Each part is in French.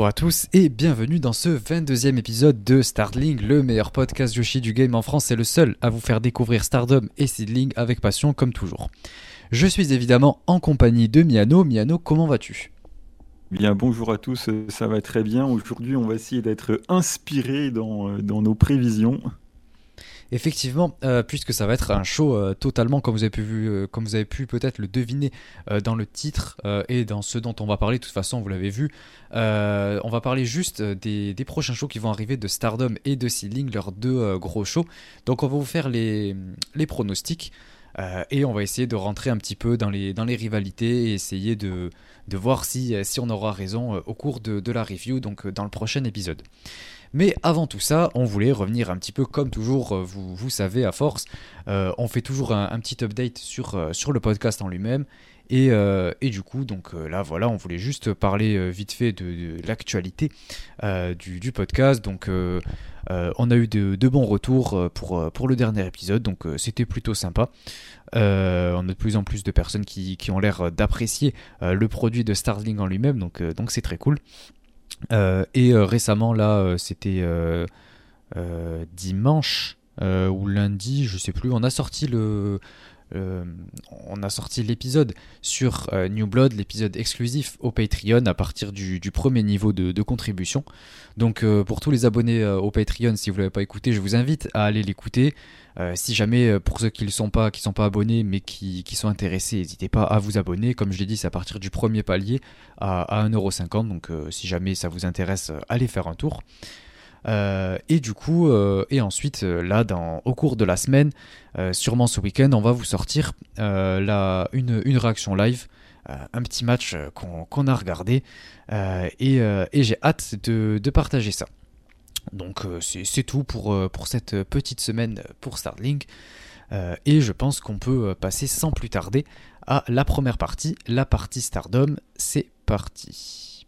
Bonjour à tous et bienvenue dans ce 22e épisode de Startling, le meilleur podcast Yoshi du game en France et le seul à vous faire découvrir Stardom et Seedling avec passion comme toujours. Je suis évidemment en compagnie de Miano. Miano, comment vas-tu? Bien, bonjour à tous, ça va très bien. Aujourd'hui, on va essayer d'être inspiré euh, dans nos prévisions. Effectivement, euh, puisque ça va être un show euh, totalement, comme vous avez pu, euh, comme vous avez pu peut-être le deviner dans le titre et dans ce dont on va parler, de toute façon, vous l'avez vu, on va parler juste des, prochains shows qui vont arriver de Stardom et de Seedling, leurs deux gros shows. Donc on va vous faire les, pronostics. et on va essayer de rentrer un petit peu dans les, rivalités et essayer de, voir si, si on aura raison au cours de, de la review, donc dans le prochain épisode. Mais avant tout ça, on voulait revenir un petit peu comme toujours, euh, vous, savez, à force, euh, on fait toujours un, petit update sur, euh, sur le podcast en lui-même. Et, du coup, donc là, voilà, on voulait juste parler vite fait de, l'actualité du, podcast. Donc, on a eu de, bons retours pour, le dernier épisode, donc c'était plutôt sympa. on a de plus en plus de personnes qui, ont l'air d'apprécier le produit de Starling en lui-même, donc c'est très cool. Euh, et euh, récemment, là, euh, c'était dimanche ou lundi, je sais plus, on a sorti le, on a sorti l'épisode sur New Blood, l'épisode exclusif au Patreon à partir du, premier niveau de, contribution. Donc pour tous les abonnés au Patreon, si vous ne l'avez pas écouté, je vous invite à aller l'écouter. Euh, si jamais, euh, pour ceux qui ne sont, pas, abonnés mais qui, sont intéressés, n'hésitez pas à vous abonner. Comme je l'ai dit, c'est à partir du premier palier à, à 1,50€. Donc euh, si jamais ça vous intéresse, allez faire un tour. Et du coup, et ensuite, là, dans, au cours de la semaine, sûrement ce week-end, on va vous sortir la, une, une, réaction live, un petit match qu'on a regardé, et, j'ai hâte de, de, partager ça. Donc euh, c'est tout pour, euh, pour cette petite semaine pour Starlink. Euh, et je pense qu'on peut passer sans plus tarder à la première partie, la partie Stardom. C'est parti.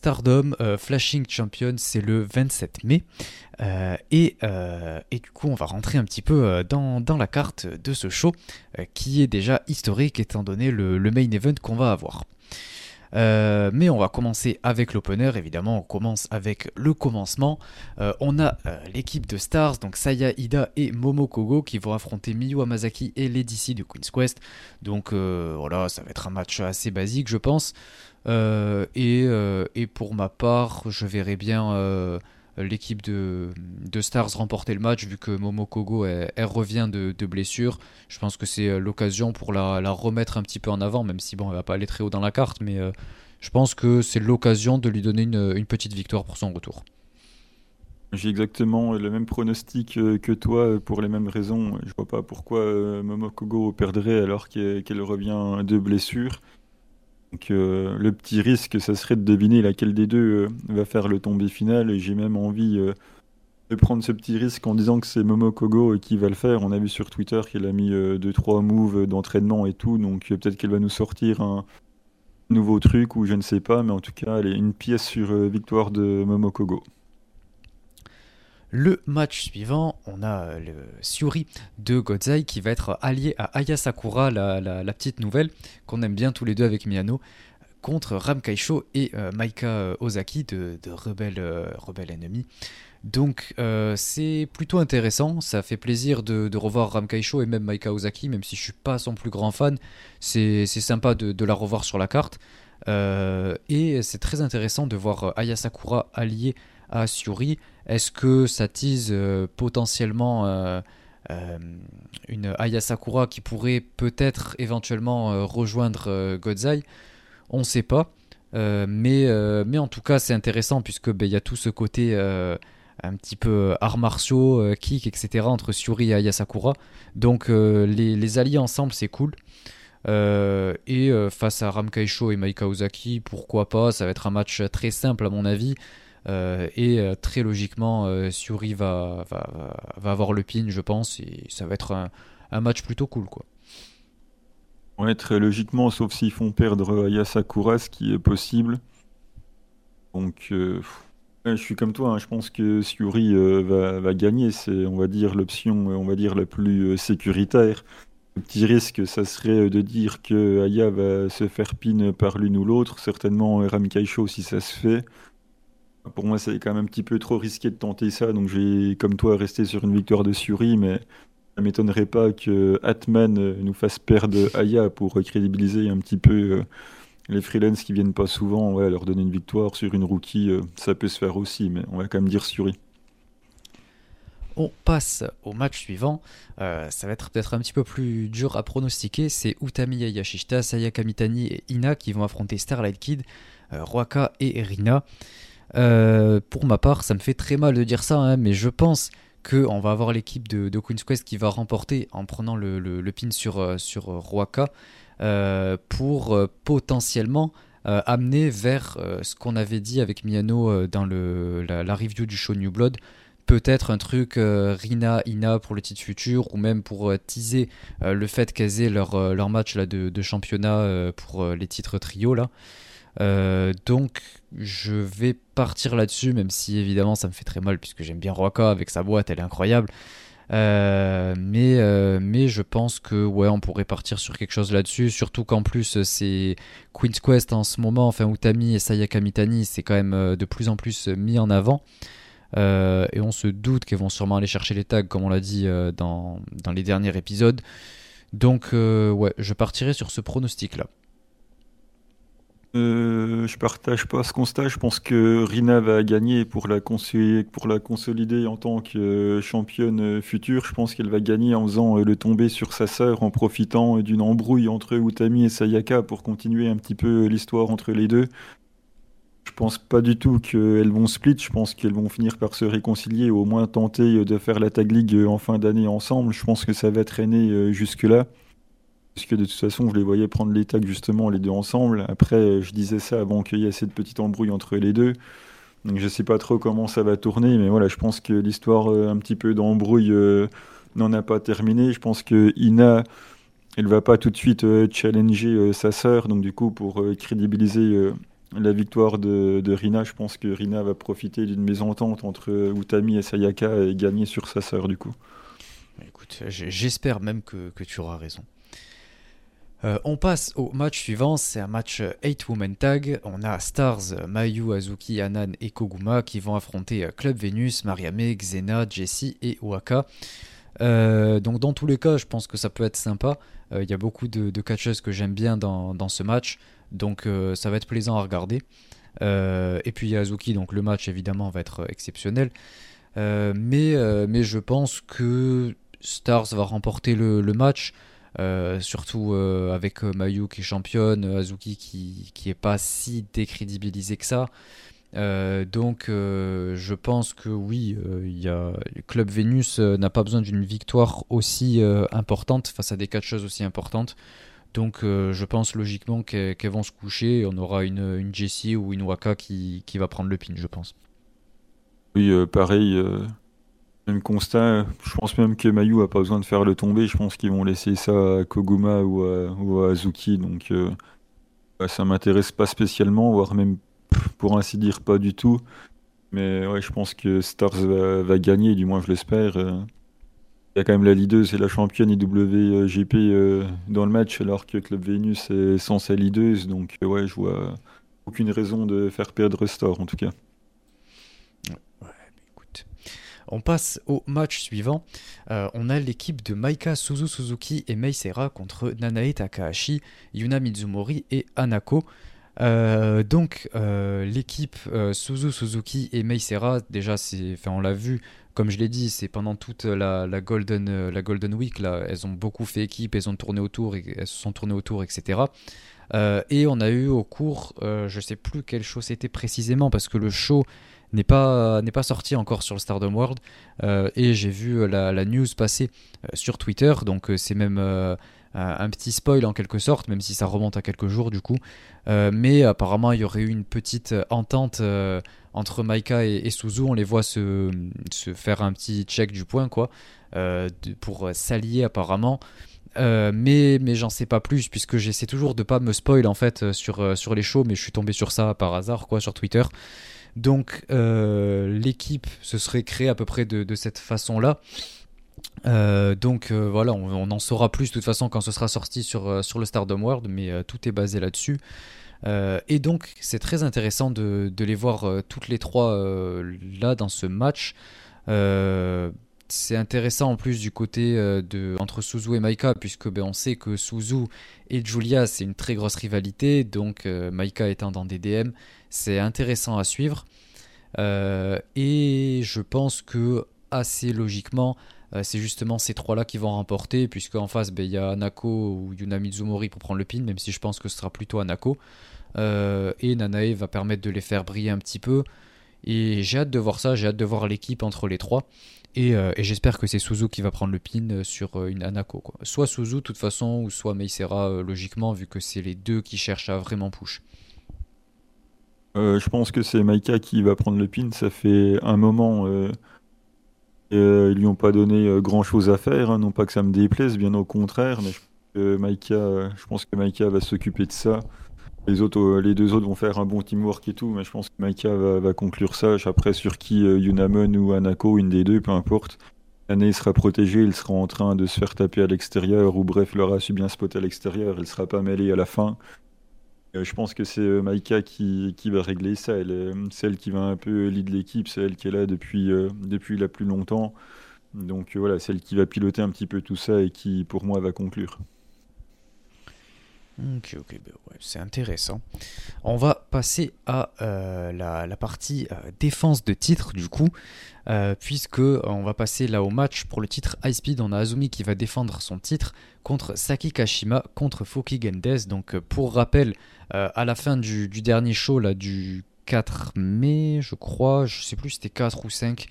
Stardom euh, Flashing Champion, c'est le 27 mai. Euh, euh, et, du coup, on va rentrer un petit peu dans, la carte de ce show, qui est déjà historique étant donné le, main event qu'on va avoir. mais on va commencer avec l'opener, évidemment, on commence avec le commencement. on a l'équipe de Stars, donc Saya Ida et Momo Kogo, qui vont affronter Miyu Amazaki et Lady C de Queen's Quest. Donc voilà, ça va être un match assez basique, je pense. Euh, euh, et, pour ma part, je verrais bien euh, l'équipe de, Stars remporter le match vu que Momo Kogo elle, revient de, blessure. Je pense que c'est l'occasion pour la, remettre un petit peu en avant, même si bon, elle va pas aller très haut dans la carte, mais je pense que c'est l'occasion de lui donner une, petite victoire pour son retour. J'ai exactement le même pronostic que toi pour les mêmes raisons. Je vois pas pourquoi Momo Kogo perdrait alors qu'elle revient de blessure. Donc, euh, le petit risque, ça serait de deviner laquelle des deux euh, va faire le tombé final. Et j'ai même envie euh, de prendre ce petit risque en disant que c'est Momokogo qui va le faire. On a vu sur Twitter qu'elle a mis 2-3 moves d'entraînement et tout. Donc peut-être qu'elle va nous sortir un nouveau truc ou je ne sais pas. Mais en tout cas, elle est une pièce sur victoire de Momokogo. Le match suivant, on a euh, le Suri de Godzai qui va être allié à Aya Sakura, la, petite nouvelle qu'on aime bien tous les deux avec Miyano, contre Ram Kaisho et euh, Maika euh, Ozaki de, de Rebelle, Enemy. Donc c'est plutôt intéressant, ça fait plaisir de, revoir Ram Kaisho et même Maika Ozaki, même si je suis pas son plus grand fan, c'est sympa de, la revoir sur la carte. et c'est très intéressant de voir Aya Sakura alliée à Suri. Est-ce que ça tease euh, potentiellement euh, euh, une Aya Sakura qui pourrait peut-être éventuellement rejoindre Godzai On ne sait pas. mais, en tout cas, c'est intéressant puisque ben, il y a tout ce côté un petit peu arts martiaux, kick, etc. entre Suri et Aya Sakura. Donc les, les, alliés ensemble, c'est cool. et face à Ramkaisho et Maika Ozaki, pourquoi pas? Ça va être un match très simple à mon avis. Et très logiquement, Suri va, avoir le pin, je pense, et ça va être un, match plutôt cool. quoi. Très logiquement, sauf s'ils font perdre Aya Sakura, ce qui est possible. Donc, je suis comme toi, hein. je pense que Suri va, va, gagner, c'est on va dire l'option on va dire la plus sécuritaire. Le petit risque, ça serait de dire que Aya va se faire pin par l'une ou l'autre, certainement Rami Kaisho si ça se fait. Pour moi, c'est quand même un petit peu trop risqué de tenter ça, donc je vais, comme toi, rester sur une victoire de Suri, mais ça m'étonnerait pas que Atman nous fasse perdre Aya pour crédibiliser un petit peu euh, les freelances qui viennent pas souvent, ouais, leur donner une victoire sur une rookie, euh, ça peut se faire aussi, mais on va quand même dire Suri. On passe au match suivant. Euh, ça va être peut-être un petit peu plus dur à pronostiquer. C'est Utami Yashishita, Sayaka Mitani et Ina qui vont affronter Starlight Kid, euh, et Rina. Euh, pour ma part, ça me fait très mal de dire ça, hein, mais je pense qu'on va avoir l'équipe de, Queen's Quest qui va remporter en prenant le, pin sur, sur Roaka pour potentiellement amener vers ce qu'on avait dit avec Miano dans le, la, review du show New Blood, peut-être un truc euh, Rina, Ina pour le titre futur, ou même pour euh, teaser euh, le fait qu'elles aient leur, leur match là, de, championnat pour les titres trio. Là. donc je vais partir là-dessus, même si évidemment ça me fait très mal, puisque j'aime bien Roaka avec sa boîte, elle est incroyable. mais, mais je pense que ouais, on pourrait partir sur quelque chose là-dessus, surtout qu'en plus c'est Queen's Quest en ce moment, enfin Utami et Sayaka Mitani, c'est quand même de plus en plus mis en avant. Euh, et on se doute qu'elles vont sûrement aller chercher les tags, comme on l'a dit euh, dans, dans, les derniers épisodes. Donc, euh, ouais, je partirai sur ce pronostic-là. je partage pas ce constat. Je pense que Rina va gagner pour la, pour la consolider en tant que championne future. Je pense qu'elle va gagner en faisant le tomber sur sa sœur, en profitant d'une embrouille entre Utami et Sayaka pour continuer un petit peu l'histoire entre les deux. Je pense pas du tout qu'elles vont split. Je pense qu'elles vont finir par se réconcilier ou au moins tenter de faire la Tag League en fin d'année ensemble. Je pense que ça va traîner euh, jusque-là. Parce que de toute façon, je les voyais prendre les justement les deux ensemble. Après, je disais ça avant qu'il y ait cette petite embrouille entre les deux. Donc je sais pas trop comment ça va tourner, mais voilà, je pense que l'histoire euh, un petit peu d'embrouille euh, n'en a pas terminé. Je pense que Ina, elle va pas tout de suite challenger sa sœur, donc du coup pour crédibiliser la victoire de, Rina, je pense que Rina va profiter d'une mésentente entre Utami et Sayaka et gagner sur sa sœur du coup. Écoute, j'espère même que, tu auras raison. Euh, on passe au match suivant, c'est un match 8 Women Tag. On a Stars, Mayu, Azuki, Anan et Koguma qui vont affronter Club Venus, Mariame, Xena, Jessie et. Euh, donc dans tous les cas, je pense que ça peut être sympa. Euh, il y a beaucoup de, catcheuses que j'aime bien dans, ce match. Donc euh, ça va être plaisant à regarder. Euh, et puis Azuki, donc le match évidemment va être exceptionnel. Euh, mais je pense que Stars va remporter le, match. Surtout avec Mayu qui est championne, Azuki qui, qui est pas si décrédibilisé que ça. donc je pense que oui, il y a, le club Vénus n'a pas besoin d'une victoire aussi importante face à des catcheuses aussi importantes. Donc euh, je pense logiquement qu'elles vont se coucher on aura une, une Jessie ou une Waka qui, qui, va prendre le pin, je pense. Oui, euh, pareil, euh, constat. Je pense même que Mayu a pas besoin de faire le tomber. Je pense qu'ils vont laisser ça à Koguma ou à, Azuki. Donc bah, ça m'intéresse pas spécialement, voire même pour ainsi dire pas du tout. Mais ouais, je pense que Stars va, gagner, du moins je l'espère. Il y a quand même la leaduse et la championne IWGP euh, dans le match, alors que Club Venus est censé leaduse. Donc, euh, ouais, je vois aucune raison de faire perdre Store en tout cas. On passe au match suivant. Euh, on a l'équipe de Maika Suzu Suzuki et Meisera contre Nanae Takahashi, Yuna Mizumori et Anako. donc l'équipe Suzu Suzuki et Meisera, déjà on l'a vu comme je l'ai dit, c'est pendant toute la, Golden, euh, Week, elles ont beaucoup fait équipe, elles ont tourné autour, elles se sont tournées autour, etc. Euh, et on a eu au cours, euh, je sais plus quel show c'était précisément, parce que le show n'est pas, sorti encore sur le Stardom World, et j'ai vu la, news passer sur Twitter, donc c'est même un petit spoil en quelque sorte, même si ça remonte à quelques jours du coup. mais apparemment, il y aurait eu une petite entente entre Maika et, Suzu. On les voit se, se, faire un petit check du point, quoi, pour s'allier apparemment. mais mais j'en sais pas plus puisque j'essaie toujours de pas me spoil en fait sur, sur les shows mais je suis tombé sur ça par hasard quoi sur Twitter donc euh, l'équipe se serait créée à peu près de, cette façon-là. Euh, donc euh, voilà, on, en saura plus de toute façon quand ce sera sorti sur, sur le Stardom World, mais tout est basé là-dessus. et donc c'est très intéressant de, les voir toutes les trois là dans ce match. C'est intéressant en plus du côté de entre Suzu et Maika puisque ben, on sait que Suzu et Julia c'est une très grosse rivalité donc Maika étant dans des DM c'est intéressant à suivre. Euh, et je pense que assez logiquement, euh, c'est justement ces trois-là qui vont remporter, puisque en face, ben, il y a Anako ou Yuna Mizumori pour prendre le pin, même si je pense que ce sera plutôt Anako. Euh, et Nanae va permettre de les faire briller un petit peu. Et j'ai hâte de voir ça, j'ai hâte de voir l'équipe entre les trois. Et, j'espère que c'est Suzu qui va prendre le pin sur une Anako. Soit Suzu, de toute façon, ou soit Meisera, logiquement, vu que c'est les deux qui cherchent à vraiment push. Euh, je pense que c'est Maika qui va prendre le pin. Ça fait un moment. Euh, euh, ils lui ont pas donné grand chose à faire. Hein. Non pas que ça me déplaise, bien au contraire. Mais je, Maika, je pense que Maika va s'occuper de ça. Les, autres, les deux autres vont faire un bon teamwork et tout. Mais je pense que Maika va, conclure ça. Après, sur qui Yunamon ou Anako, une des deux, peu importe. L'année sera protégé, il sera en train de se faire taper à l'extérieur, ou bref, il aura su bien spotter à l'extérieur, il sera pas mêlé à la fin. Euh, je pense que c'est euh, Maïka qui, va régler ça. Elle, c'est elle qui va un peu lead l'équipe, c'est elle qui est là depuis, euh, depuis plus longtemps. Donc voilà, c'est elle qui va piloter un petit peu tout ça et qui, pour moi, va conclure. Ok, ok, ben c'est intéressant. On va passer à la, la, partie défense de titre du coup, puisque on va passer là au match pour le titre High Speed. On a Azumi qui va défendre son titre contre Saki Kashima contre Foki Gendes. Donc pour rappel, euh, à la fin du, dernier show, du 4 mai, je crois, je sais plus c'était 4 ou 5,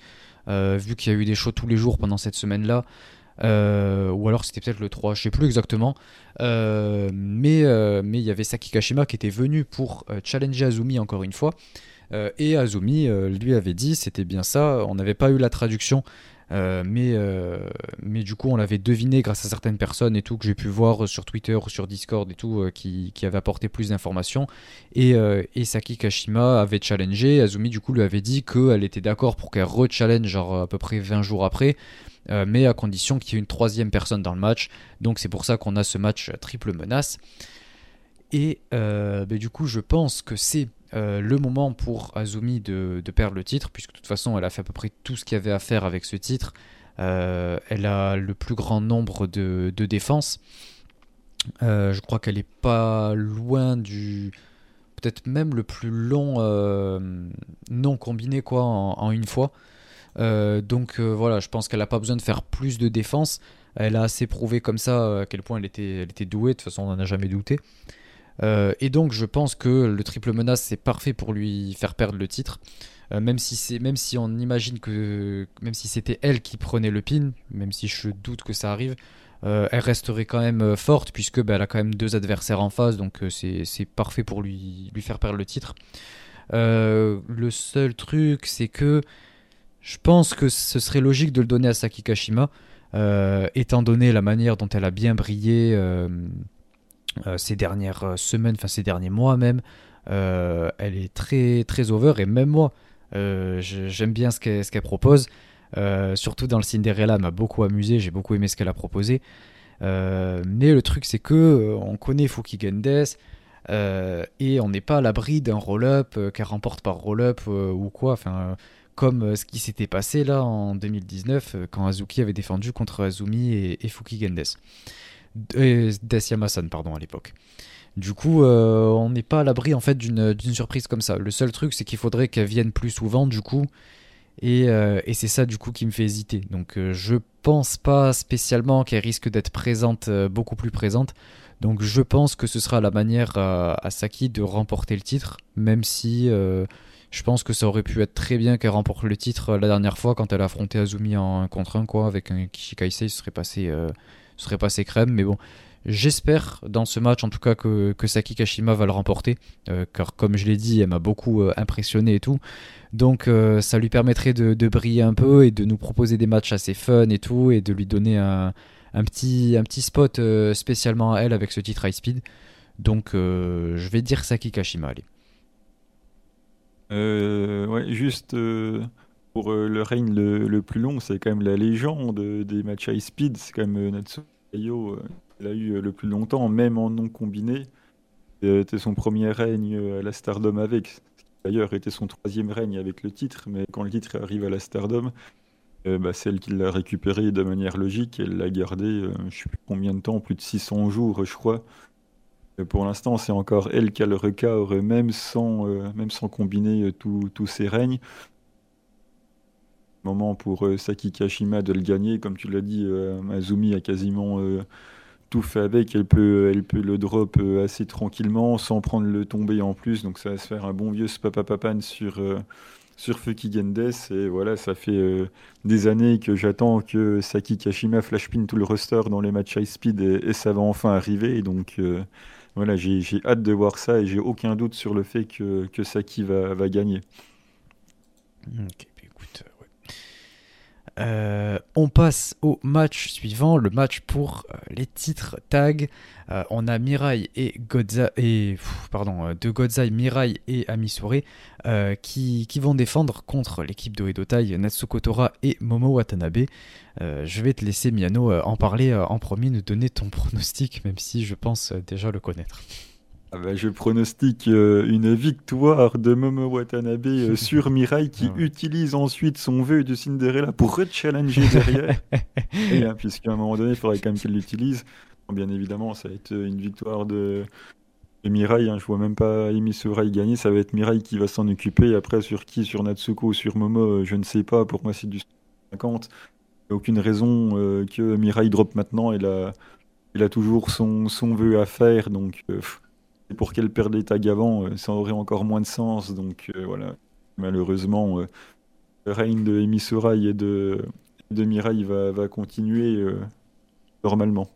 euh, vu qu'il y a eu des shows tous les jours pendant cette semaine-là. Euh, ou alors c'était peut-être le 3, je sais plus exactement. mais mais il y avait Saki Kashima qui était venu pour challenger Azumi encore une fois. et Azumi lui avait dit c'était bien ça. On n'avait pas eu la traduction euh, mais, euh, mais du coup, on l'avait deviné grâce à certaines personnes et tout que j'ai pu voir sur Twitter, sur Discord et tout, euh, qui, avaient apporté plus d'informations. Et, Saki Kashima avait challengé. Azumi, du coup, lui avait dit qu'elle était d'accord pour qu'elle re-challenge, genre à peu près 20 jours après. mais à condition qu'il y ait une troisième personne dans le match. Donc c'est pour ça qu'on a ce match triple menace. Et bah, du coup, je pense que c'est euh, le moment pour Azumi de, perdre le titre, puisque de toute façon elle a fait à peu près tout ce qu'il y avait à faire avec ce titre. Euh, elle a le plus grand nombre de, défenses. Euh, je crois qu'elle est pas loin du. Peut-être même le plus long non combiné quoi en, une fois. donc voilà, je pense qu'elle n'a pas besoin de faire plus de défense. Elle a assez prouvé comme ça à quel point elle était, elle était douée. De toute façon, on n'en a jamais douté. Euh, et donc je pense que le triple menace c'est parfait pour lui faire perdre le titre. Euh, même si on imagine que même si c'était elle qui prenait le pin, même si je doute que ça arrive, euh, elle resterait quand même forte puisque bah, elle a quand même deux adversaires en face, donc c'est parfait pour lui lui faire perdre le titre. le seul truc c'est que je pense que ce serait logique de le donner à Saki Kashima, étant donné la manière dont elle a bien brillé ces dernières euh, semaines, enfin ces derniers mois même, euh, elle est très très over et même moi, j'aime bien ce qu'elle propose. surtout dans le Cinderella, m'a beaucoup amusé, j'ai beaucoup aimé ce qu'elle a proposé. mais le truc c'est que on connaît Fouki Gendes et on n'est pas à l'abri d'un roll-up qu'elle remporte par roll-up ou quoi. Enfin, comme ce qui s'était passé là en 2019 quand Azuki avait défendu contre Azumi et, et Fuki Gendes. Death pardon, à l'époque. Du coup, euh, on n'est pas à l'abri en fait d'une surprise comme ça. Le seul truc, c'est qu'il faudrait qu'elle vienne plus souvent, du coup. Et, euh, et c'est ça, du coup, qui me fait hésiter. Donc, euh, je pense pas spécialement qu'elle risque d'être présente, beaucoup plus présente. Donc, je pense que ce sera la manière à, à Saki de remporter le titre, même si je pense que ça aurait pu être très bien qu'elle remporte le titre la dernière fois quand elle a affronté Azumi en 1 contre 1, quoi, avec un Kishikaisei, ce serait passé serait passé crème, mais bon, J'espère dans ce match en tout cas que, Saki Kashima va le remporter, car comme je l'ai dit, elle m'a beaucoup impressionné et tout. Donc ça lui permettrait de, briller un peu et de nous proposer des matchs assez fun et tout, et de lui donner un, petit, un petit spot spécialement à elle avec ce titre High Speed. Donc je vais dire Saki Kashima, allez. ouais, juste pour euh, le règne le, plus long, c'est quand même la légende des matchs high speed. C'est quand même euh, Natsuko Ayo, euh, il a eu le plus longtemps, même en non combiné. C'était son premier règne à la Stardom avec. D'ailleurs, était son troisième règne avec le titre, mais quand le titre arrive à la Stardom, bah, c'est elle qui l'a récupéré de manière logique. Elle l'a gardé, je ne sais plus combien de temps, plus de 600 jours, je crois. pour l'instant, c'est encore elle qui a le record, même sans, même sans combiner tous ses règnes moment pour euh, Saki Kashima de le gagner. Comme tu l'as dit, euh, Azumi a quasiment euh, tout fait avec. Elle peut, elle peut le drop assez tranquillement sans prendre le tombé en plus. Donc ça va se faire un bon vieux spapapapan sur, sur Fuki Gendes. Et voilà, ça fait des années que j'attends que Saki Kashima flashpin tout le roster dans les matchs high speed et, ça va enfin arriver. Donc voilà, j'ai hâte de voir ça et j'ai aucun doute sur le fait que, que Saki va, va gagner. Ok. Euh, on passe au match suivant, le match pour euh, les titres tag. Euh, on a Mirai et Godza et pardon de Godzai, Mirai et Amisure qui, qui, vont défendre contre l'équipe de Edotai, Natsuko Tora et Momo Watanabe. je vais te laisser Miano en parler en premier, nous donner ton pronostic, même si je pense déjà le connaître. Ah bah, je pronostique euh, une victoire de Momo Watanabe euh, sur Mirai qui ah utilise ensuite son vœu de Cinderella pour rechallenger derrière. Et, hein, puisqu'à un moment donné, il faudrait quand même qu'elle l'utilise. Bien évidemment, ça va être une victoire de, Mirai. Hein. Je vois même pas Emi Surai gagner. Ça va être Mirai qui va s'en occuper. Après, sur qui? Sur Natsuko ou sur Momo? Euh, Je ne sais pas. Pour moi, c'est du 50. Il n'y a aucune raison que Mirai drop maintenant. Il a, toujours son, son vœu à faire. Donc pour qu'elle perde les tags avant, euh, ça aurait encore moins de sens. Donc euh, voilà, malheureusement, euh, le règne de Emi et de, de Mirai va, va continuer normalement.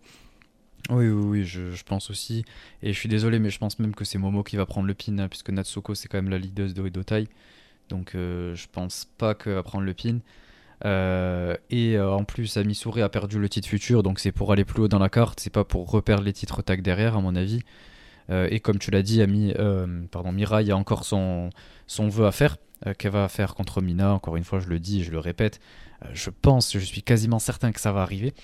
Oui, oui, oui, je, pense aussi. Et je suis désolé, mais je pense même que c'est Momo qui va prendre le pin, hein, puisque Natsuko, c'est quand même la leaduse de Ridotai. Donc je pense pas qu'elle va prendre le pin. et en plus, Amisure a perdu le titre futur, donc c'est pour aller plus haut dans la carte, c'est pas pour reperdre les titres tag derrière, à mon avis. Euh, et comme tu l'as dit, Ami, euh, pardon, Mirai a encore son, son vœu à faire, euh, qu'elle va faire contre Mina. Encore une fois, je le dis, je le répète. je pense, je suis quasiment certain que ça va arriver.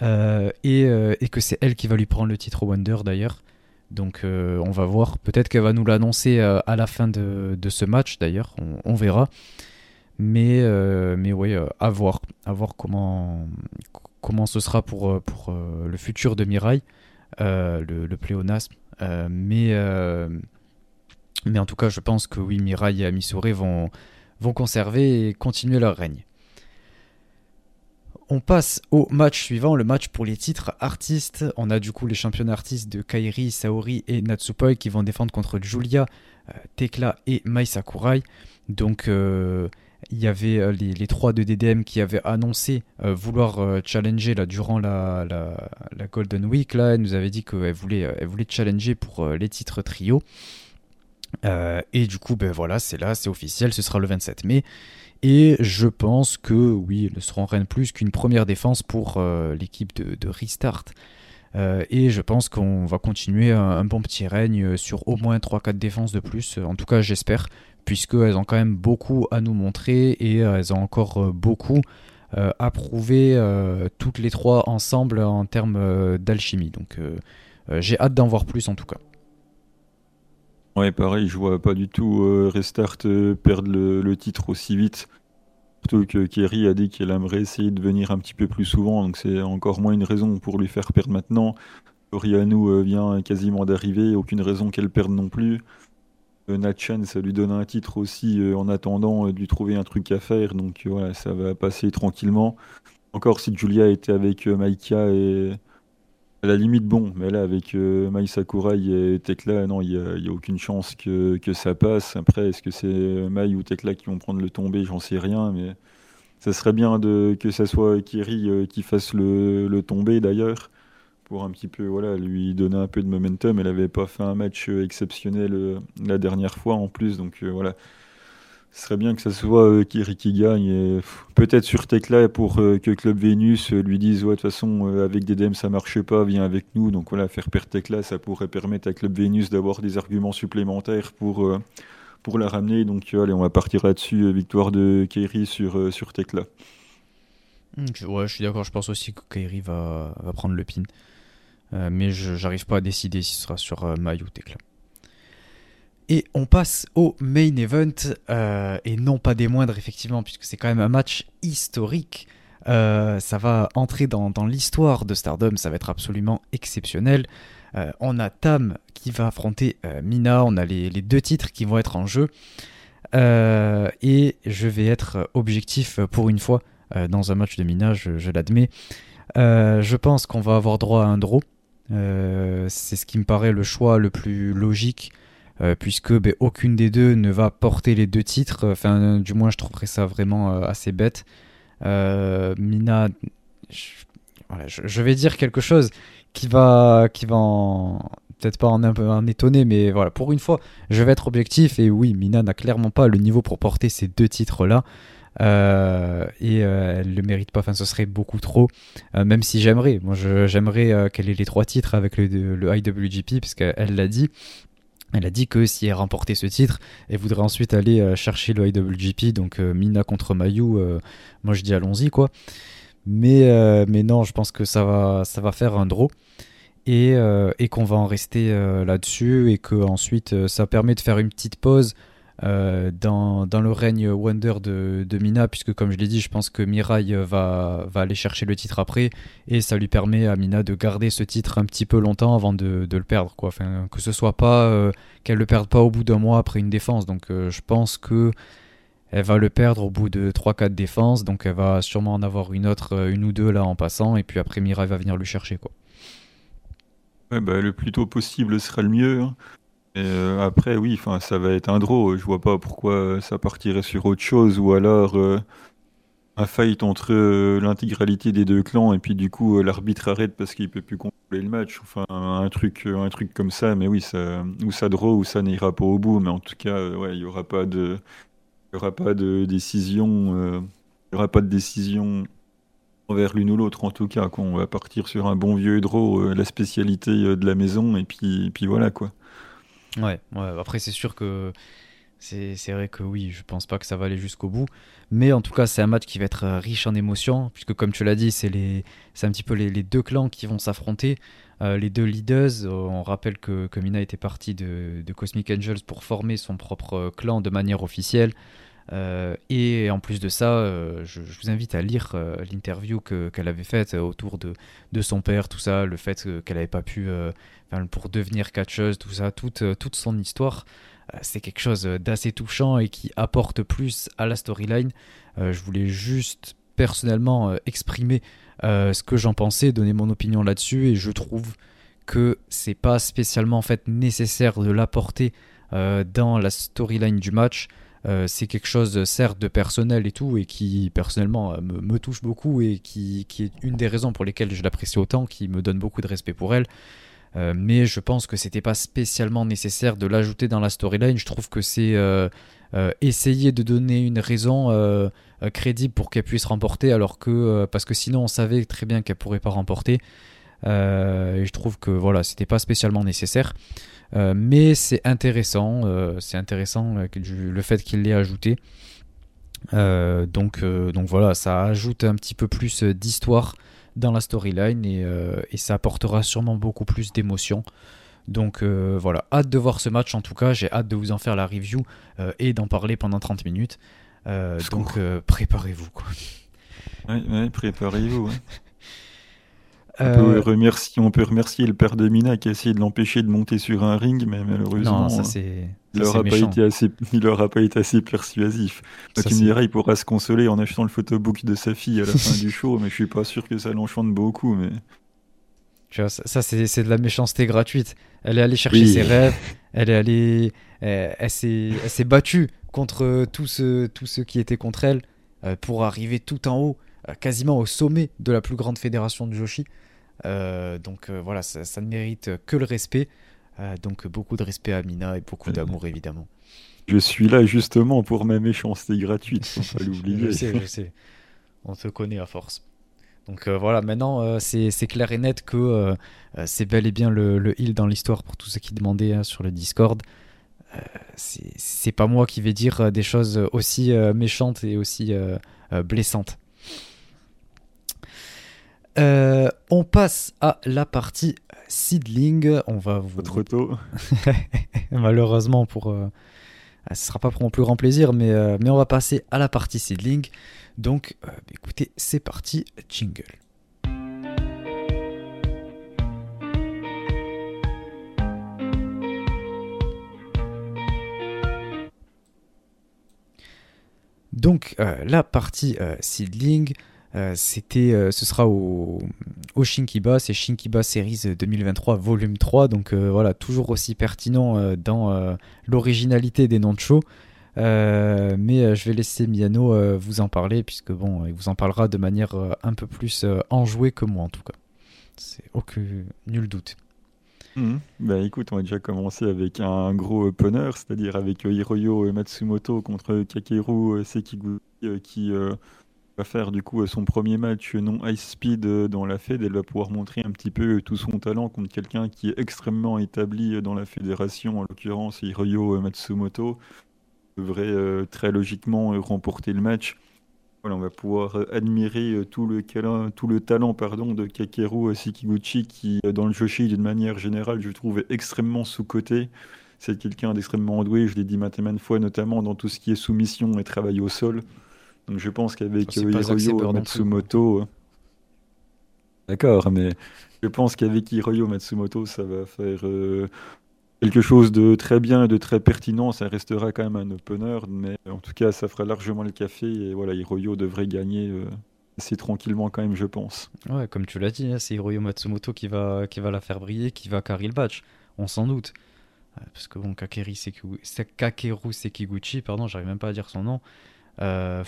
Et, et, que c'est elle qui va lui prendre le titre Wonder d'ailleurs. Donc on va voir. Peut-être qu'elle va nous l'annoncer à la fin de, de ce match d'ailleurs. On, verra. Mais, mais oui, à voir. À voir comment, comment ce sera pour, pour le futur de Mirai, le, le pléonasme. Euh, mais, euh, mais en tout cas, je pense que oui, Mirai et Amisure vont, vont conserver et continuer leur règne. On passe au match suivant, le match pour les titres artistes. On a du coup les champions artistes de Kairi, Saori et Natsupoi qui vont défendre contre Julia, euh, Tekla et Mai Sakurai. Donc il y avait euh, les, trois de DDM qui avaient annoncé euh, vouloir euh, challenger là, durant la, la, Golden Week. Là, elle nous avait dit qu'elle voulait, elle voulait challenger pour les titres trio. et du coup, ben voilà, c'est là, c'est officiel, ce sera le 27 mai. Et je pense que oui, ne seront rien de plus qu'une première défense pour l'équipe de, de, Restart. et je pense qu'on va continuer un, un, bon petit règne sur au moins 3-4 défenses de plus. En tout cas, j'espère puisqu'elles ont quand même beaucoup à nous montrer et euh, elles ont encore euh, beaucoup euh, à prouver toutes les trois ensemble en termes d'alchimie. Donc j'ai hâte d'en voir plus en tout cas. Ouais, pareil, je vois pas du tout Restart perdre le, titre aussi vite. Surtout que Kerry a dit qu'elle aimerait essayer de venir un petit peu plus souvent, donc c'est encore moins une raison pour lui faire perdre maintenant. Orianou vient quasiment d'arriver, aucune raison qu'elle perde non plus. Euh, Natchan, ça lui donne un titre aussi euh, en attendant euh, de lui trouver un truc à faire. Donc voilà, ça va passer tranquillement. Encore si Julia était avec Maika et à la limite bon, mais là avec Mai Sakurai et Tekla, non, il n'y a, aucune chance que, ça passe. Après, est-ce que c'est Mai ou Tekla qui vont prendre le tombé? J'en sais rien, mais ça serait bien que ça soit Kiri qui fasse le, le tombé d'ailleurs pour un petit peu voilà, lui donner un peu de momentum. Elle n'avait pas fait un match exceptionnel la dernière fois en plus, donc voilà. Ce serait bien que ce soit Kiri qui gagne. Peut-être sur Tekla pour que Club Vénus lui dise ouais, de toute façon, avec des DM ça marche pas, viens avec nous. Donc voilà, faire perdre Tekla, ça pourrait permettre à Club Vénus d'avoir des arguments supplémentaires pour, pour la ramener. Donc allez, on va partir là-dessus. Victoire de Kiri sur, sur Tekla. Hmm, ouais, je suis d'accord. Je pense aussi que Kairi va, va prendre le pin. Euh, mais je n'arrive pas à décider si ce sera sur euh, Mayu ou Tekla. Et on passe au main event, euh, et non pas des moindres effectivement, puisque c'est quand même un match historique. ça va entrer dans, l'histoire de Stardom, ça va être absolument exceptionnel. on a Tam qui va affronter Mina, on a les, deux titres qui vont être en jeu. et je vais être objectif pour une fois dans un match de minage, je, l'admets. Je pense qu'on va avoir droit à un draw. Euh, c'est ce qui me paraît le choix le plus logique. puisque ben, aucune des deux ne va porter les deux titres. Enfin, du moins, je trouverais ça vraiment assez bête. Mina, je, vais dire quelque chose qui va, qui va peut-être pas en, en étonner, mais voilà, pour une fois, je vais être objectif. Et oui, Mina n'a clairement pas le niveau pour porter ces deux titres-là. Euh, et euh, elle le mérite pas. Enfin, ce serait beaucoup trop. Euh, même si j'aimerais, moi, j'aimerais qu'elle ait les trois titres avec le, IWGP, puisqu'elle l'a dit. Elle a dit que si elle remportait ce titre, elle voudrait ensuite aller chercher le IWGP, donc Mina contre Mayu. moi, je dis allons-y, quoi. Mais, mais non, je pense que ça va, ça va faire un draw et, et qu'on va en rester là-dessus et que ensuite ça permet de faire une petite pause euh, dans, le règne Wonder de, Mina, puisque comme je l'ai dit, je pense que Mirai va, va, aller chercher le titre après, et ça lui permet à Mina de garder ce titre un petit peu longtemps avant de, le perdre, quoi. Enfin, que ce soit pas euh, qu'elle le perde pas au bout d'un mois après une défense. Donc euh, je pense que elle va le perdre au bout de 3-4 défenses, donc elle va sûrement en avoir une autre, une ou deux là en passant, et puis après Mirai va venir le chercher, quoi. Bah, le plus tôt possible sera le mieux. Hein. Euh, après, oui, enfin, ça va être un draw. Je vois pas pourquoi ça partirait sur autre chose ou alors euh, un fight entre euh, l'intégralité des deux clans et puis du coup l'arbitre arrête parce qu'il peut plus contrôler le match. Enfin, un truc, un truc comme ça. Mais oui, ça, ou ça draw ou ça n'ira pas au bout. Mais en tout cas, ouais, il y aura pas de, y aura pas de décision, il y aura pas de décision envers l'une ou l'autre en tout cas. On va partir sur un bon vieux draw, la spécialité de la maison et puis, et puis voilà quoi. Ouais, après c'est sûr que c'est vrai que oui, je pense pas que ça va aller jusqu'au bout. Mais en tout cas, c'est un match qui va être euh, riche en émotions, puisque comme tu l'as dit, c'est un petit peu les, deux clans qui vont s'affronter. Euh, les deux leaders, euh, on rappelle que, que Mina était partie de, de, Cosmic Angels pour former son propre clan de manière officielle. Et en plus de ça, je, vous invite à lire l'interview qu'elle avait faite autour de, de, son père, tout ça, le fait qu'elle n'avait pas pu pour devenir catcheuse, tout ça, toute, euh, toute son histoire. Euh, c'est quelque chose d'assez touchant et qui apporte plus à la storyline. Euh, je voulais juste personnellement exprimer ce que j'en pensais, donner mon opinion là-dessus et je trouve que c'est pas spécialement en fait nécessaire de l'apporter dans la storyline du match. C'est quelque chose certes de personnel et tout et qui personnellement me, me touche beaucoup et qui, est une des raisons pour lesquelles je l'apprécie autant, qui me donne beaucoup de respect pour elle. Euh, mais je pense que c'était pas spécialement nécessaire de l'ajouter dans la storyline. Je trouve que c'est euh, euh, essayer de donner une raison crédible pour qu'elle puisse remporter, alors que parce que sinon on savait très bien qu'elle pourrait pas remporter. et je trouve que voilà, c'était pas spécialement nécessaire. Mais c'est intéressant, c'est intéressant le fait qu'il l'ait ajouté. donc, donc voilà, ça ajoute un petit peu plus d'histoire dans la storyline euh, et, ça apportera sûrement beaucoup plus d'émotion. Donc euh, voilà, hâte de voir ce match en tout cas, j'ai hâte de vous en faire la review euh, et d'en parler pendant 30 minutes. donc préparez-vous. Ouais, préparez-vous. On, peut remercier, on peut remercier le père de Mina qui a essayé de l'empêcher de monter sur un ring, mais malheureusement. Non, ça c'est il n'aura pas, été assez, pas été assez persuasif. Donc il il pourra se consoler en achetant le photobook de sa fille à la fin du show, mais je suis pas sûr que ça l'enchante beaucoup. Mais... Tu vois, ça, c'est de la méchanceté gratuite. Elle est allée chercher ses rêves, elle est allée, elle, elle s'est battue contre tous ceux, tous ceux qui étaient contre elle euh, pour arriver tout en haut, euh, quasiment au sommet de la plus grande fédération de Joshi. donc voilà, ça, ne mérite que le respect. donc beaucoup de respect à Mina et beaucoup d'amour évidemment. Je suis là justement pour ma méchanceté gratuite, faut pas l'oublier. je sais, je sais. On te connaît à force. Donc voilà, maintenant c'est clair et net que c'est bel et bien le, le heal dans l'histoire pour tous ceux qui demandaient hein, sur le Discord. Euh, c'est pas moi qui vais dire euh, des choses aussi euh, méchantes et aussi blessantes. On passe à la partie seedling. On va vous. Trop tôt. Malheureusement, pour. ce sera pas pour mon plus grand plaisir, mais, mais on va passer à la partie seedling. Donc, écoutez, c'est parti, jingle. Donc euh, la partie euh, seedling, euh, c'était, ce sera au, Shinkiba, c'est Shinkiba Series 2023 volume 3, donc voilà, toujours aussi pertinent dans l'originalité des noms de show. mais je vais laisser Miano vous en parler, puisque bon, il vous en parlera de manière un peu plus enjouée que moi en tout cas. C'est aucun doute. Mhm. Bah écoute, on va déjà commencer avec un gros opener, c'est-à-dire avec euh, Hiroyo Matsumoto contre Kakeru euh, Sekiguchi euh, qui faire du coup son premier match non high speed dans la Fed. Elle va pouvoir montrer un petit peu tout son talent contre quelqu'un qui est extrêmement établi dans la fédération, en l'occurrence Hiroyo Matsumoto. Devrait très logiquement remporter le match on va pouvoir euh, admirer euh, tout le, talent pardon, de Kakeru euh, Sekiguchi qui, dans le Joshi, d'une manière générale, je trouve extrêmement sous-coté. C'est quelqu'un d'extrêmement doué, je l'ai dit maintes et maintes fois, notamment dans tout ce qui est soumission et travail au sol. Donc je pense qu'avec Hiroyo Matsumoto... D'accord, mais je pense qu'avec Hiroyo Matsumoto, ça va faire quelque chose de très bien et de très pertinent. Ça restera quand même un opener, mais en tout cas, ça fera largement le café. Et voilà, Hiroyo devrait gagner euh, assez tranquillement quand même, je pense. Ouais, comme tu l'as dit, hein, c'est Hiroyo Matsumoto qui va, qui va la faire briller, qui va carrer le match. On s'en doute. Euh, parce que bon, Kakeru Sekiguchi, pardon, j'arrive même pas à dire son nom. Euh,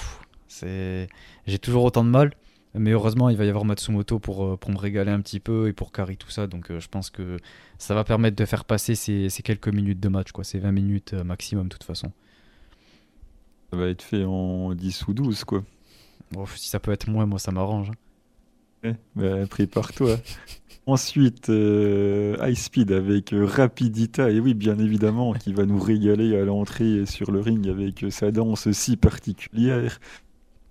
c'est, j'ai toujours autant de mal. Mais heureusement, il va y avoir Matsumoto pour, euh, pour me régaler un petit peu et pour carry tout ça. Donc euh, je pense que ça va permettre de faire passer ces, ces quelques minutes de match. quoi. C'est 20 minutes maximum de toute façon. Ça va être fait en 10 ou 12 quoi. Bon, si ça peut être moins, moi ça m'arrange. Hein. bah, prépare-toi. Ensuite, High Speed avec Rapidita, et oui, bien évidemment, qui va nous régaler à l'entrée sur le ring avec sa danse si particulière.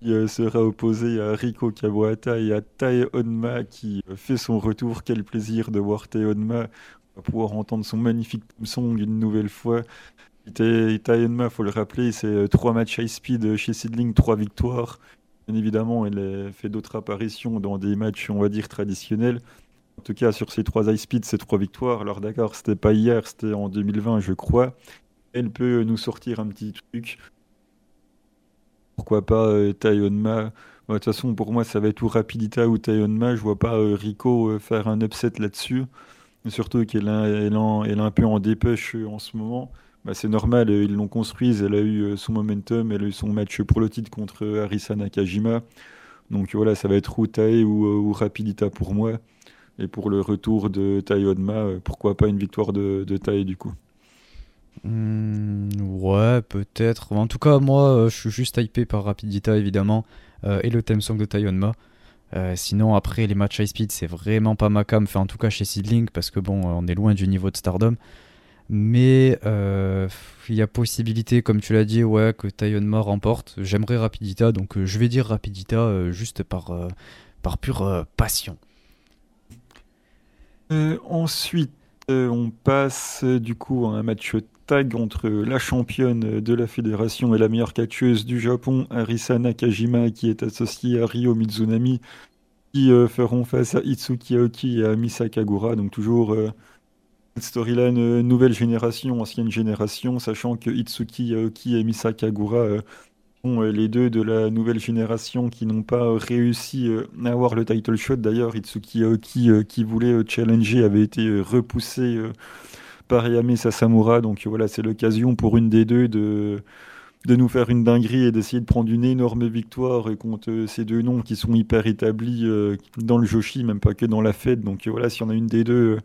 Euh, sera opposé à Riko Kawata et à Tae Onma qui euh, fait son retour. Quel plaisir de voir Tae Onma. On va pouvoir entendre son magnifique song une nouvelle fois. Tae, Onma, faut le rappeler, c'est euh, trois matchs high speed chez Sidling, trois victoires. Bien évidemment, elle fait d'autres apparitions dans des matchs, on va dire, traditionnels. En tout cas, sur ces trois high speed, ces trois victoires. Alors d'accord, c'était pas hier, c'était en 2020, je crois. Elle peut nous sortir un petit truc pourquoi pas euh, Tayonma. De toute façon, pour moi, ça va être ou Rapidita ou Tayonma. Je vois pas euh, Rico euh, faire un upset là-dessus. Surtout qu'elle est, un peu en dépêche en ce moment. Bah, c'est normal, ils l'ont construise. Elle a eu son momentum. Elle a eu son match pour le titre contre Arisa Nakajima. Donc voilà, ça va être ou Tae ou, Rapidita pour moi. Et pour le retour de Tayonma, pourquoi pas une victoire de, de du coup? Hmm, ouais, peut-être. En tout cas, moi, euh, je suis juste hypé par Rapidita, évidemment, euh, et le theme song de Tayonma. Euh, sinon, après, les matchs high speed, c'est vraiment pas ma cam, enfin, en tout cas chez Seedling, parce que bon, on est loin du niveau de Stardom. Mais il y a possibilité, comme tu l'as dit, ouais, que Tayonma remporte. J'aimerais Rapidita, donc je vais dire Rapidita juste par, par pure passion. Ensuite, on passe du coup à un match tag entre la championne de la fédération et la meilleure catcheuse du Japon, Arisa Nakajima, qui est associée à Ryo Mizunami, qui euh, feront face à Itsuki Aoki et à Misa Kagura. Donc toujours euh, storyline euh, nouvelle génération, ancienne génération, sachant que Itsuki Aoki et Misa Kagura sont les deux de la nouvelle génération qui n'ont pas réussi à avoir le title shot. D'ailleurs, Itsuki Aoki, qui voulait challenger, avait été repoussé par Yami Sasamura. Donc voilà, c'est l'occasion pour une des deux de, nous faire une dinguerie et d'essayer de prendre une énorme victoire contre ces deux noms qui sont hyper établis dans le Joshi, même pas que dans la fête. Donc voilà, si on a une des deux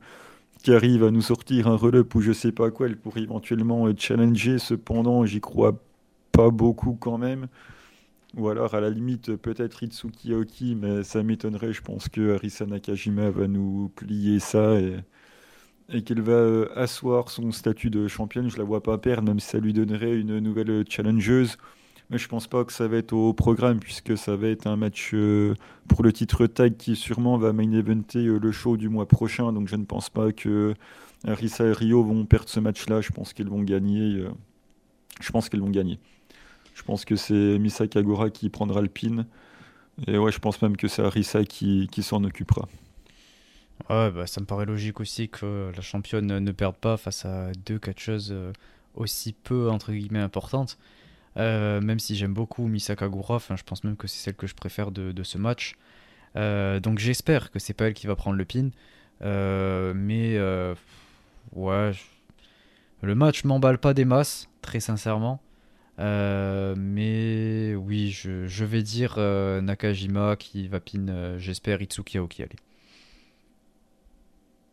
qui arrive à nous sortir un relop ou je sais pas quoi, elle pourrait éventuellement challenger. Cependant, j'y crois pas beaucoup quand même. Ou alors, à la limite, peut-être Itsuki Aoki, mais ça m'étonnerait. Je pense que Arisa Nakajima va nous plier ça et, et qu'elle va euh, asseoir son statut de championne. Je la vois pas perdre, même si ça lui donnerait une nouvelle challengeuse. Mais je pense pas que ça va être au programme, puisque ça va être un match euh, pour le titre tag qui sûrement va main eventer euh, le show du mois prochain. Donc je ne pense pas que Arisa et Rio vont perdre ce match-là. Je pense qu'ils vont gagner. je pense qu'ils vont gagner. Je pense que c'est Misa Kagura qui prendra le pin. Et ouais, je pense même que c'est Arisa qui, s'en occupera. Ouais, bah, ça me paraît logique aussi que la championne ne perde pas face à deux catcheuses euh, aussi peu entre guillemets importantes. Euh, même si j'aime beaucoup Misa Kagura, je pense même que c'est celle que je préfère de, de ce match. Euh, donc j'espère que c'est pas elle qui va prendre le pin. mais ouais, le match m'emballe pas des masses, très sincèrement. Euh, mais oui, je, vais dire euh, Nakajima qui va pin, euh, j'espère, Itsuki Aoki. Allez.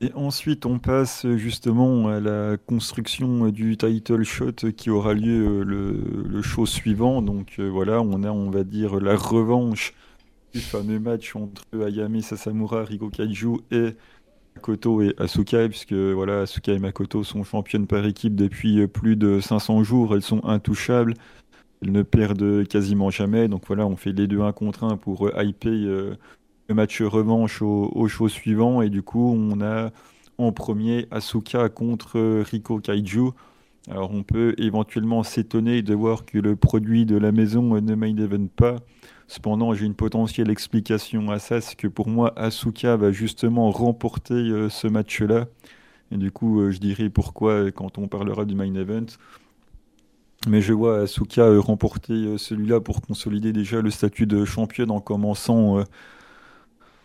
Et ensuite, on passe justement à la construction du title shot qui aura lieu le, show suivant. Donc voilà, on a, on va dire, la revanche du fameux match entre Ayame Sasamura, Riko Kaiju et Makoto et Asuka, puisque voilà, Asuka et Makoto sont championnes par équipe depuis plus de 500 jours, elles sont intouchables, elles ne perdent quasiment jamais, donc voilà, on fait les deux un contre un pour hyper euh, le match revanche au, au, show suivant, et du coup on a en premier Asuka contre Riko Kaiju. Alors on peut éventuellement s'étonner de voir que le produit de la maison ne main event pas, Cependant, j'ai une potentielle explication à ça, c'est que pour moi, Asuka va justement remporter euh, ce match-là. Et du coup, euh, je dirai pourquoi euh, quand on parlera du main event. Mais je vois Asuka remporter celui-là pour consolider déjà le statut de championne en commençant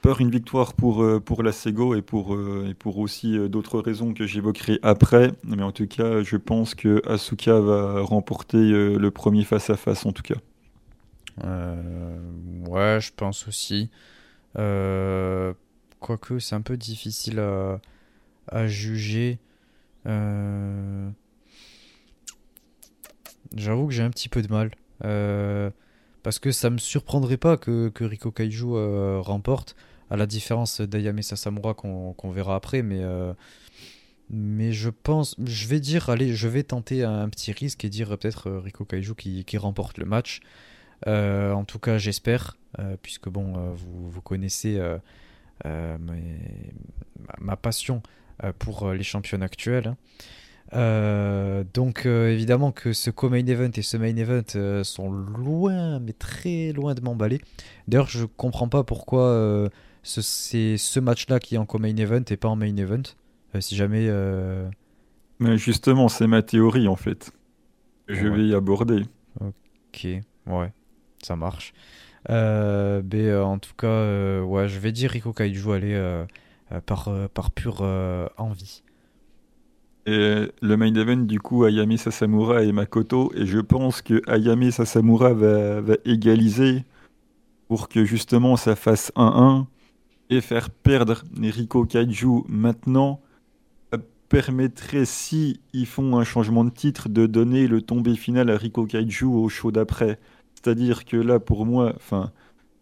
par une victoire pour, pour la Sego et pour, et pour aussi d'autres raisons que j'évoquerai après. Mais en tout cas, je pense que Asuka va remporter le premier face-à-face en tout cas. Euh, ouais, je pense aussi. Euh, quoique, c'est un peu difficile à, juger. Euh, j'avoue que j'ai un petit peu de mal. parce que ça me surprendrait pas que, que Riko Kaiju remporte, à la différence d'Ayame Sasamura qu'on verra après, mais, mais je pense, je vais dire, allez, je vais tenter un, petit risque et dire peut-être Riko Kaiju qui, remporte le match. Euh, en tout cas, j'espère, euh, puisque bon, euh, vous, vous, connaissez ma passion pour les champions actuels. Hein. donc évidemment que ce co-main event et ce main event sont loin, mais très loin de m'emballer. D'ailleurs, je comprends pas pourquoi c'est ce match-là qui est en co-main event et pas en main event. si jamais. Mais justement, c'est ma théorie en fait. Je vais y aborder. Ok, ouais ça marche. Euh, mais euh, en tout cas, euh, je vais dire Riko Kaiju aller par, pure envie. Le main event, du coup, Ayame Sasamura et Makoto. Et je pense que Ayame Sasamura va, va égaliser pour que justement ça fasse 1-1 et faire perdre Riko Kaiju maintenant permettrait, si ils font un changement de titre, de donner le tombé final à Riko Kaiju au show d'après. C'est-à-dire que là, pour moi, enfin,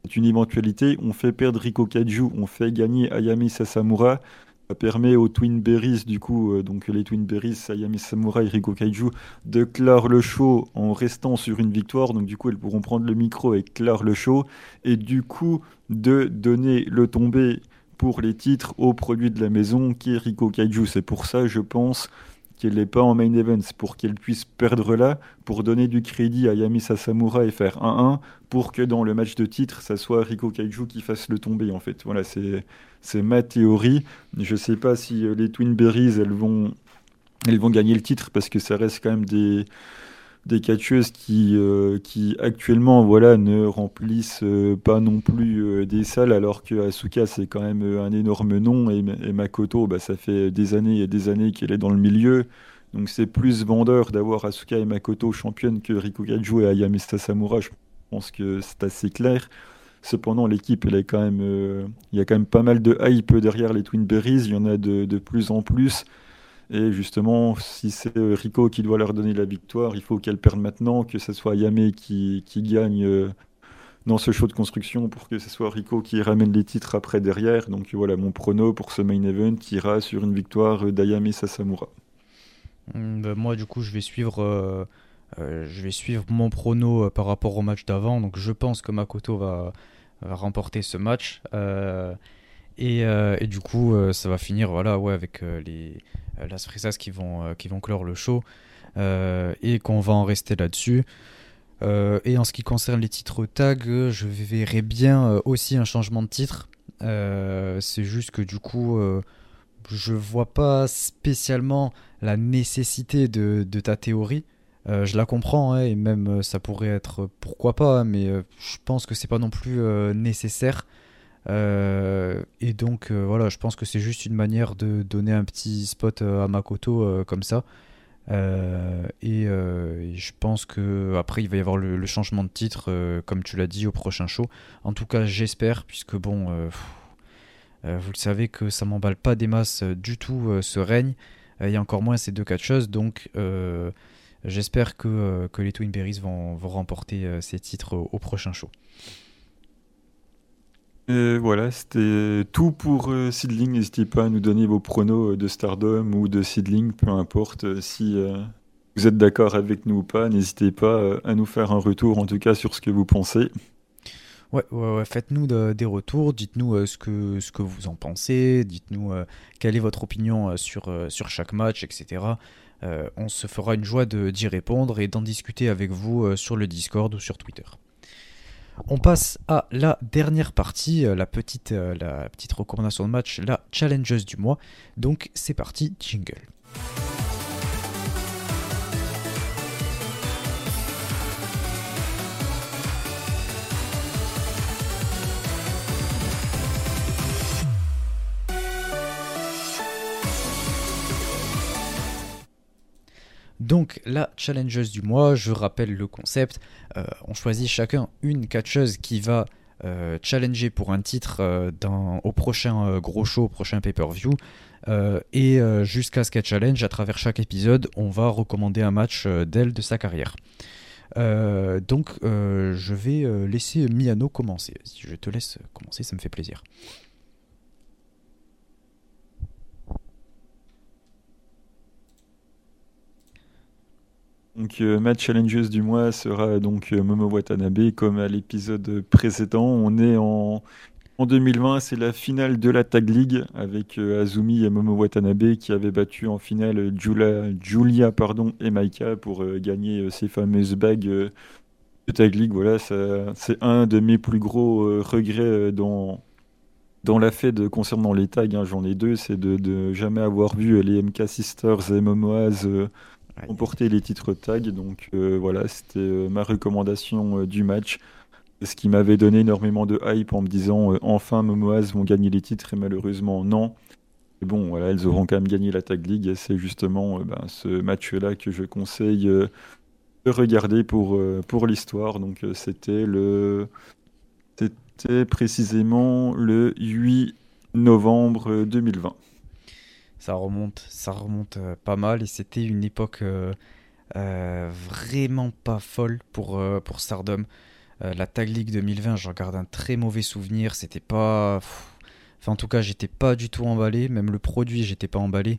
c'est une éventualité. On fait perdre Riko Kaju, on fait gagner Ayami Sasamura. Ça permet aux Twin Berries, du coup, euh, donc les Twin Berries, Ayami Sasamura et Riko Kaiju, de clore le show en restant sur une victoire. Donc, du coup, elles pourront prendre le micro et clore le show. Et du coup, de donner le tombé pour les titres au produit de la maison qui est Riko Kaiju. C'est pour ça, je pense, qu'elle n'est pas en main event pour qu'elle puisse perdre là, pour donner du crédit à Yami Sasamura et faire 1-1, pour que dans le match de titre, ça soit Riko Kaiju qui fasse le tomber en fait. Voilà, c'est, ma théorie. Je sais pas si euh, les Twin Berries, elles vont, elles vont gagner le titre parce que ça reste quand même des des catcheuses qui, euh, qui actuellement voilà, ne remplissent euh, pas non plus euh, des salles, alors que Asuka c'est quand même un énorme nom et, Makoto, bah, ça fait des années et des années qu'elle est dans le milieu. Donc c'est plus vendeur d'avoir Asuka et Makoto championne que Riko Kaju et Ayame Sasamura. Je pense que c'est assez clair. Cependant, l'équipe, elle est quand même, il y a quand même pas mal de hype derrière les Twin Berries. Il y en a de, de plus en plus. Et justement, si c'est Rico qui doit leur donner la victoire, il faut qu'elle perde maintenant, que ce soit Ayame qui, qui gagne euh, dans ce show de construction pour que ce soit Rico qui ramène les titres après derrière. Donc voilà, mon prono pour ce main event ira sur une victoire d'Ayame Sasamura. Bah, moi, du coup, je vais suivre. Euh, je vais suivre mon prono par rapport au match d'avant. Donc je pense que Makoto va, remporter ce match. Et, et, du coup, ça va finir voilà, ouais, avec les, las Frisas qui vont, qui vont clore le show. et qu'on va en rester là-dessus. et en ce qui concerne les titres tag, je verrai bien aussi un changement de titre. C'est juste que du coup, je vois pas spécialement la nécessité de, ta théorie. Euh, je la comprends hein, et même euh, ça pourrait être pourquoi pas, mais euh, je pense que c'est pas non plus nécessaire. Et donc voilà, je pense que c'est juste une manière de donner un petit spot à Makoto comme ça. Et, je pense que après il va y avoir le, changement de titre, comme tu l'as dit, au prochain show. En tout cas, j'espère, puisque bon, vous le savez que ça m'emballe pas des masses du tout ce règne. A encore moins ces deux catcheuses, donc J'espère que, euh, que, les Twin Berries vont, vont remporter euh, ces titres au, prochain show. Voilà, c'était tout pour euh, Seedling. N'hésitez pas à nous donner vos pronos de Stardom ou de Seedling, peu importe si vous êtes d'accord avec nous ou pas. N'hésitez pas à nous faire un retour, en tout cas, sur ce que vous pensez. Ouais, ouais, faites-nous des retours, dites-nous ce, que, ce que vous en pensez, dites-nous quelle est votre opinion sur, sur chaque match, etc. Euh, on se fera une joie d'y répondre et d'en discuter avec vous euh, sur le Discord ou sur Twitter. On passe à la dernière partie, euh, la petite, la petite recommandation de match, la challengeuse du mois. Donc c'est parti, jingle. Donc la challengeuse du mois, je rappelle le concept, euh, on choisit chacun une catcheuse qui va euh, challenger pour un titre euh, au prochain gros show, au prochain pay-per-view. et jusqu'à ce qu'elle challenge, à travers chaque épisode, on va recommander un match d'elle de sa carrière. donc je vais laisser Miano commencer. Si je te laisse commencer, ça me fait plaisir. Donc euh, ma challengeuse du mois sera donc euh, Momo Watanabe comme à l'épisode précédent. On est en, en 2020, c'est la finale de la Tag League avec euh, Azumi et Momo Watanabe qui avaient battu en finale Julia, Julia pardon, et Maika pour gagner ces fameuses bagues de Tag League. Voilà, c'est un de mes plus gros regrets dans, dans la fête concernant les tags. Hein. J'en ai deux, c'est de, de, jamais avoir vu les MK Sisters et Momoaz remporter les titres tag. Donc euh, voilà, c'était euh, ma recommandation euh, du match. Ce qui m'avait donné énormément de hype en me disant enfin Momoaz vont gagner les titres et malheureusement non. Et bon, voilà, elles auront quand même gagné la Tag League et c'est justement ben, ce match-là que je conseille de regarder pour, pour l'histoire. Donc c'était le c'était précisément le 8 novembre 2020 ça remonte, ça remonte euh, pas mal et c'était une époque euh, euh, vraiment pas folle pour, pour Stardom. la Tag League 2020, j'en garde un très mauvais souvenir. C'était pas. Enfin, en tout cas, j'étais pas du tout emballé. Même le produit, j'étais pas emballé.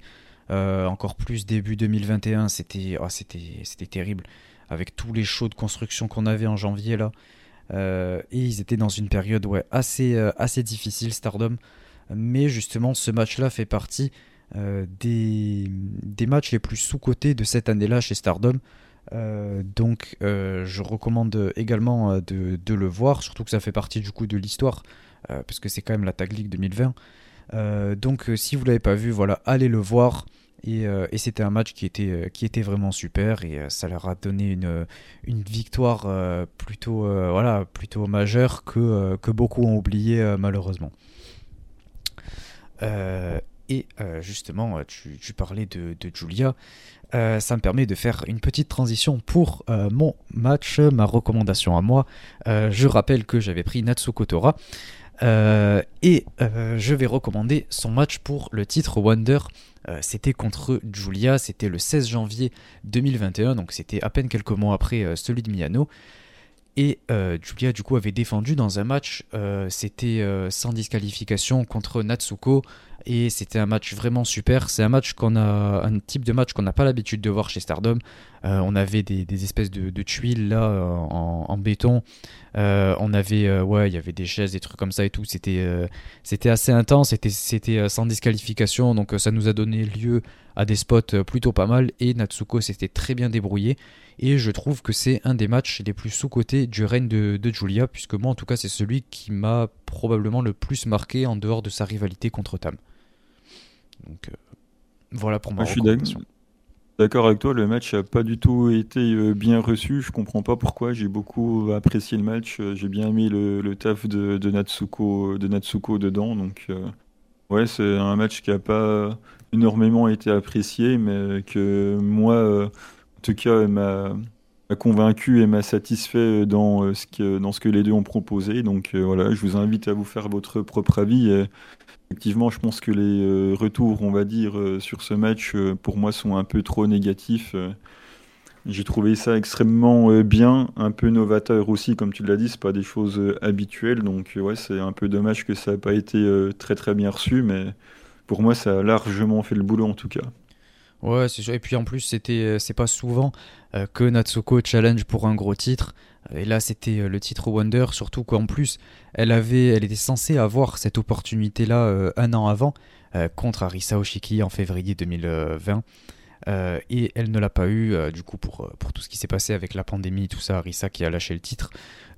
encore plus début 2021, c'était c'était terrible. Avec tous les shows de construction qu'on avait en janvier là. et ils étaient dans une période ouais, assez, assez difficile, Stardom. Mais justement, ce match-là fait partie des, des, matchs les plus sous-cotés de cette année-là chez Stardom. Euh, donc euh, je recommande également de, le voir, surtout que ça fait partie du coup de l'histoire, parce que c'est quand même la Tag League 2020. donc si vous l'avez pas vu, voilà, allez le voir. Et, c'était un match qui était, qui était vraiment super et ça leur a donné une, victoire plutôt, voilà, plutôt majeure que beaucoup ont oublié malheureusement. Et justement, tu, parlais de, Julia. ça me permet de faire une petite transition pour mon match, ma recommandation à moi. je rappelle que j'avais pris Natsuko Tora. et je vais recommander son match pour le titre Wonder euh, c'était contre Julia, c'était le 16 janvier 2021, donc c'était à peine quelques mois après euh, celui de Miano. Et euh, Julia, du coup, avait défendu dans un match, c'était sans disqualification contre Natsuko. Et c'était un match vraiment super. C'est un match qu'on a, un type de match qu'on n'a pas l'habitude de voir chez Stardom. on avait des, espèces de, tuiles là en, béton. on avait, il y avait des chaises, des trucs comme ça et tout. C'était, c'était assez intense. C'était, c'était sans disqualification, donc ça nous a donné lieu à des spots plutôt pas mal. Et Natsuko s'était très bien débrouillé. Et je trouve que c'est un des matchs les plus sous-cotés du règne de, Julia, puisque moi en tout cas c'est celui qui m'a probablement le plus marqué en dehors de sa rivalité contre Tam. Donc euh, voilà pour moi. Je suis d'accord avec toi, le match n'a pas du tout été euh, bien reçu. Je comprends pas pourquoi. J'ai beaucoup apprécié le match. Euh, j'ai bien aimé le, taf de, Natsuko, de Natsuko dedans. Donc ouais, c'est un match qui n'a pas énormément été apprécié, mais que moi en tout cas, m'a convaincu et m'a satisfait dans euh, ce, que, dans ce que les deux ont proposé. Donc euh, voilà, je vous invite à vous faire votre propre avis. effectivement, je pense que les euh, retours, on va dire, sur ce match, pour moi, sont un peu trop négatifs. J'ai trouvé ça extrêmement bien, un peu novateur aussi, comme tu l'as dit, c'est pas des choses habituelles, donc ouais, c'est un peu dommage que ça n'ait pas été très très bien reçu, mais pour moi, ça a largement fait le boulot en tout cas. Ouais, c'est sûr. Et puis en plus, c'était, euh, c'est pas souvent euh, que Natsuko challenge pour un gros titre. Et là, c'était euh, le titre Wonder, surtout qu'en plus, elle avait, elle était censée avoir cette opportunité-là un an avant contre Arisa Oshiki en février 2020. Et elle ne l'a pas eu, du coup, pour, pour tout ce qui s'est passé avec la pandémie, tout ça, Arisa qui a lâché le titre.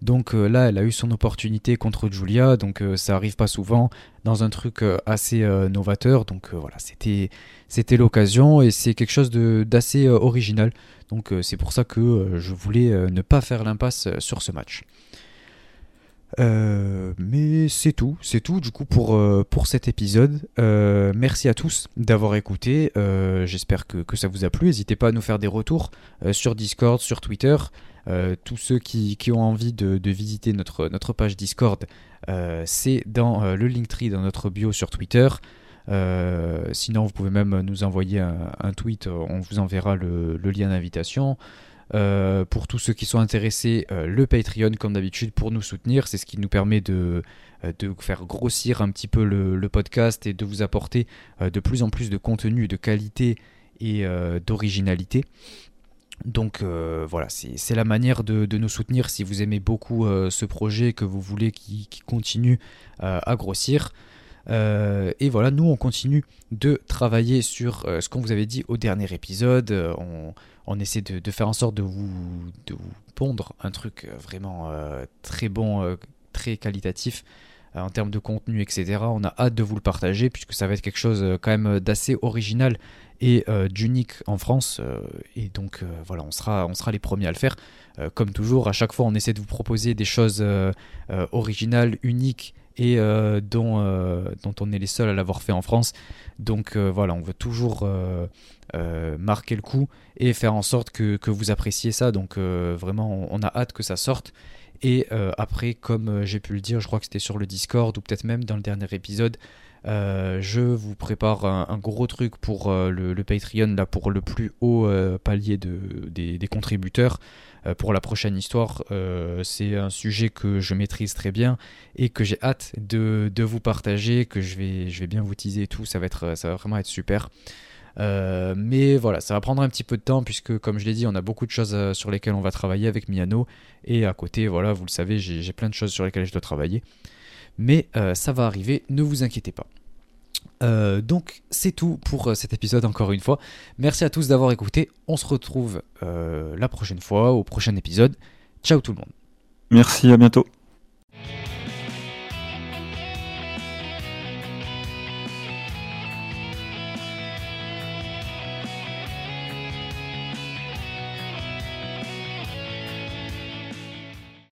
Donc là, elle a eu son opportunité contre Julia, donc ça arrive pas souvent dans un truc assez novateur. Donc voilà, c'était c'était l'occasion et c'est quelque chose d'assez euh, original. Donc euh, c'est pour ça que euh, je voulais ne pas faire l'impasse sur ce match. Mais c'est tout, c'est tout du coup pour, pour cet épisode. merci à tous d'avoir écouté. J'espère que, ça vous a plu. N'hésitez pas à nous faire des retours sur Discord, sur Twitter. tous ceux qui, ont envie de, visiter notre, notre page Discord, c'est dans le Linktree dans notre bio sur Twitter. Euh, sinon, vous pouvez même nous envoyer un, tweet, on vous enverra le, lien d'invitation. Euh, pour tous ceux qui sont intéressés, euh, le Patreon, comme d'habitude, pour nous soutenir. C'est ce qui nous permet de, de faire grossir un petit peu le, podcast et de vous apporter de plus en plus de contenu de qualité et d'originalité. Donc voilà, c'est la manière de, nous soutenir si vous aimez beaucoup ce projet, que vous voulez qu'il continue à grossir. Euh, et voilà, nous on continue de travailler sur euh, ce qu'on vous avait dit au dernier épisode. Euh, on, essaie de, faire en sorte de vous, pondre un truc vraiment très bon, très qualitatif en termes de contenu, etc. On a hâte de vous le partager puisque ça va être quelque chose quand même d'assez original et d'unique en France. et donc voilà, on sera les premiers à le faire. comme toujours, à chaque fois on essaie de vous proposer des choses originales, uniques et euh, dont, euh, dont on est les seuls à l'avoir fait en France. Donc euh, voilà, on veut toujours marquer le coup et faire en sorte que vous appréciez ça. Donc vraiment, on, a hâte que ça sorte. Et après, comme j'ai pu le dire, je crois que c'était sur le Discord ou peut-être même dans le dernier épisode, je vous prépare un, gros truc pour le, Patreon, là, pour le plus haut palier de, des, contributeurs. Euh, pour la prochaine histoire. Euh, c'est un sujet que je maîtrise très bien et que j'ai hâte de, vous partager, que je vais, bien vous teaser et tout. Ça va, ça va vraiment être super. Euh, mais voilà, ça va prendre un petit peu de temps puisque, comme je l'ai dit, on a beaucoup de choses sur lesquelles on va travailler avec Miano. Et à côté, voilà, vous le savez, j'ai plein de choses sur lesquelles je dois travailler. Mais ça va arriver, ne vous inquiétez pas. Euh, donc c'est tout pour euh, cet épisode encore une fois. Merci à tous d'avoir écouté. On se retrouve euh, la prochaine fois au prochain épisode. Ciao tout le monde. Merci, à bientôt.